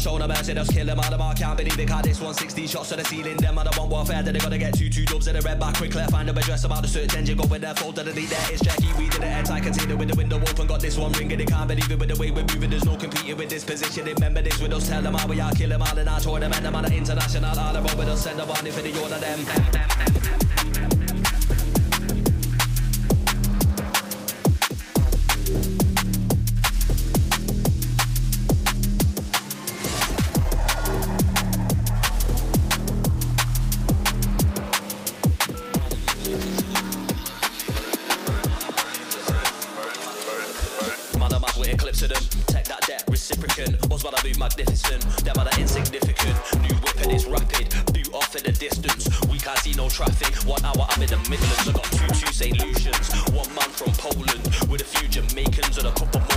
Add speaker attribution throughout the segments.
Speaker 1: I'll show no mercy, just kill them all them, I can't believe it, cause this 160 shots to the ceiling, them I don't want warfare, they gotta get two, two dubs in the red back, quickly find them address, about the search engine, go with their folder, delete that, it's Jackie, we did the end, I can it the window open, got this one ringing, they can't believe it with the way we're moving, there's no competing with this position, remember this with us, tell them how we are, kill them all, and I told them, and them on the international, all the road with us, send the warning for the order, them, them, them, them, them. Poland with a few Jamaicans and a couple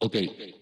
Speaker 2: Okay.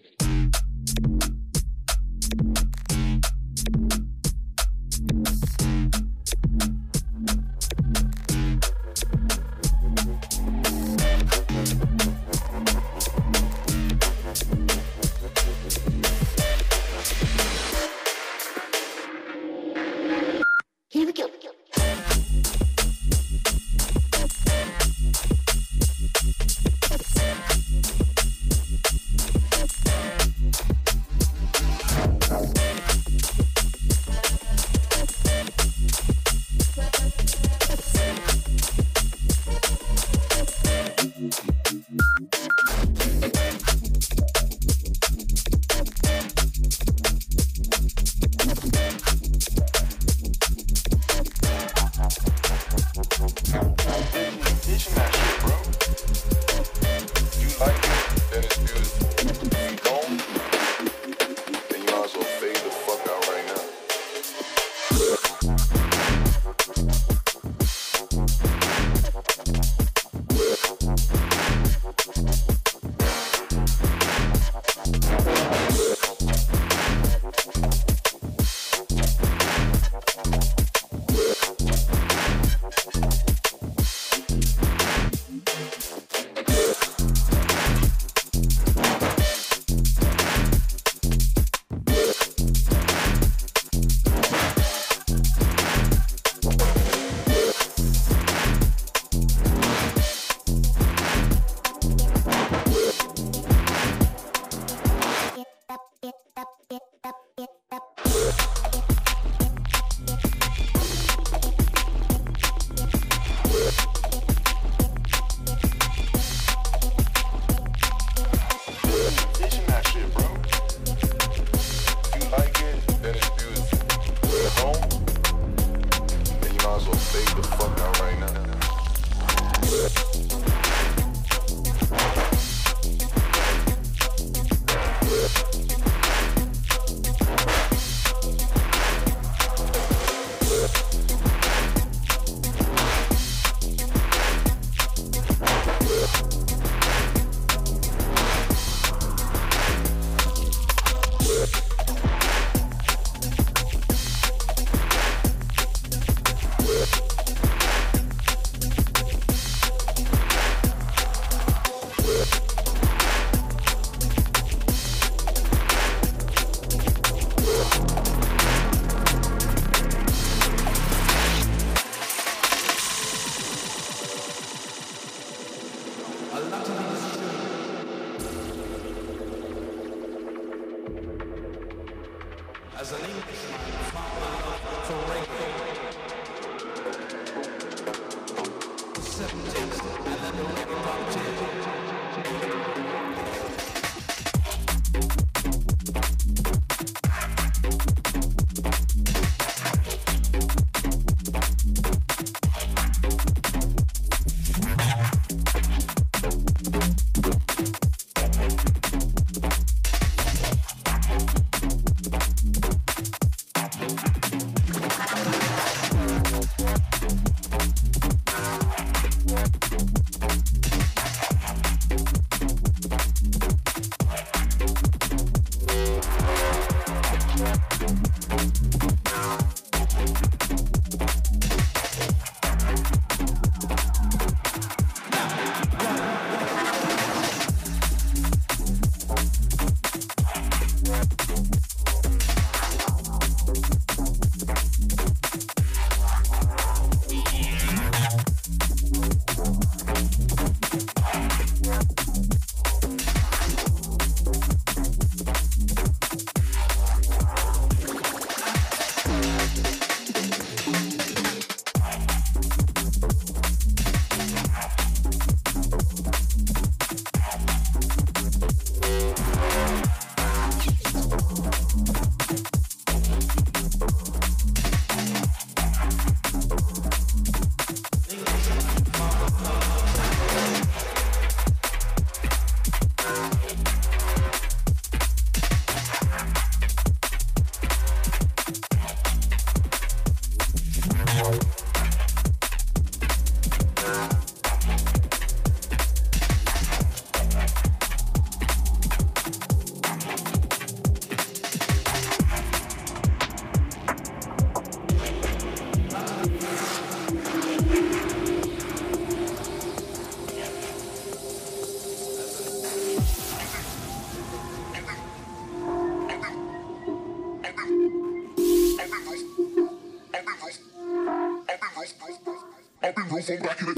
Speaker 3: Microphone back in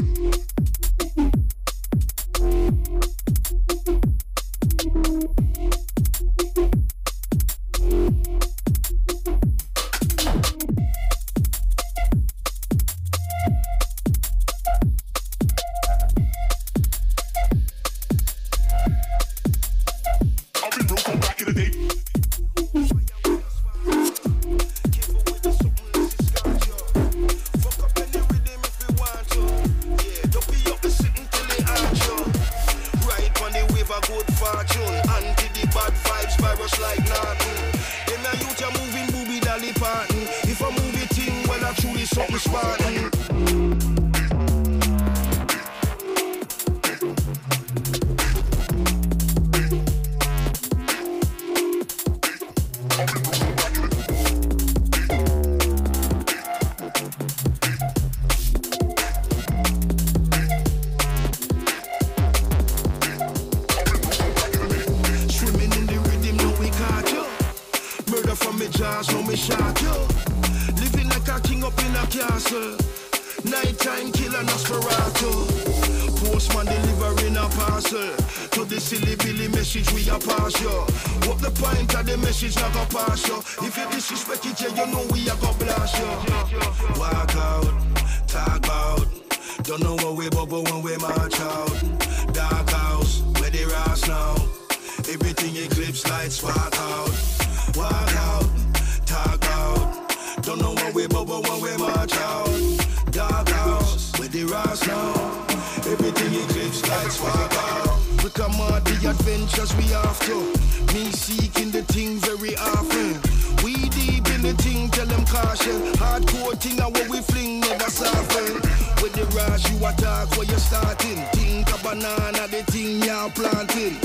Speaker 4: A banana, the thing you're planting.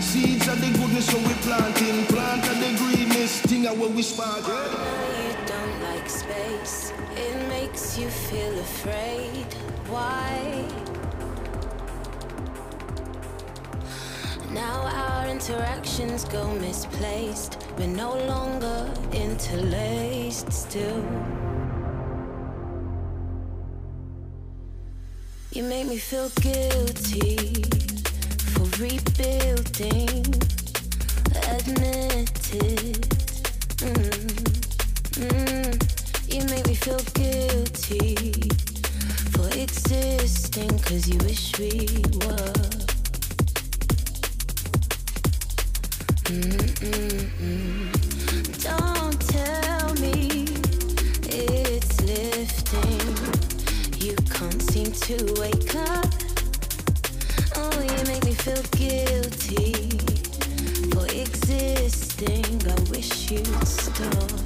Speaker 4: Seeds the goodness so we planting. Plant the greenness, thing where we spark.
Speaker 5: Why you don't like space? It makes you feel afraid. Why? Now our interactions go misplaced. We're no longer interlaced still. You make me feel guilty for rebuilding. Admit it. Mm, mm. You make me feel guilty for existing, cause you wish we were. Mm-mm-mm. Don't tell me it's lifting can't seem to wake up. Oh, you make me feel guilty for existing. I wish you'd stop.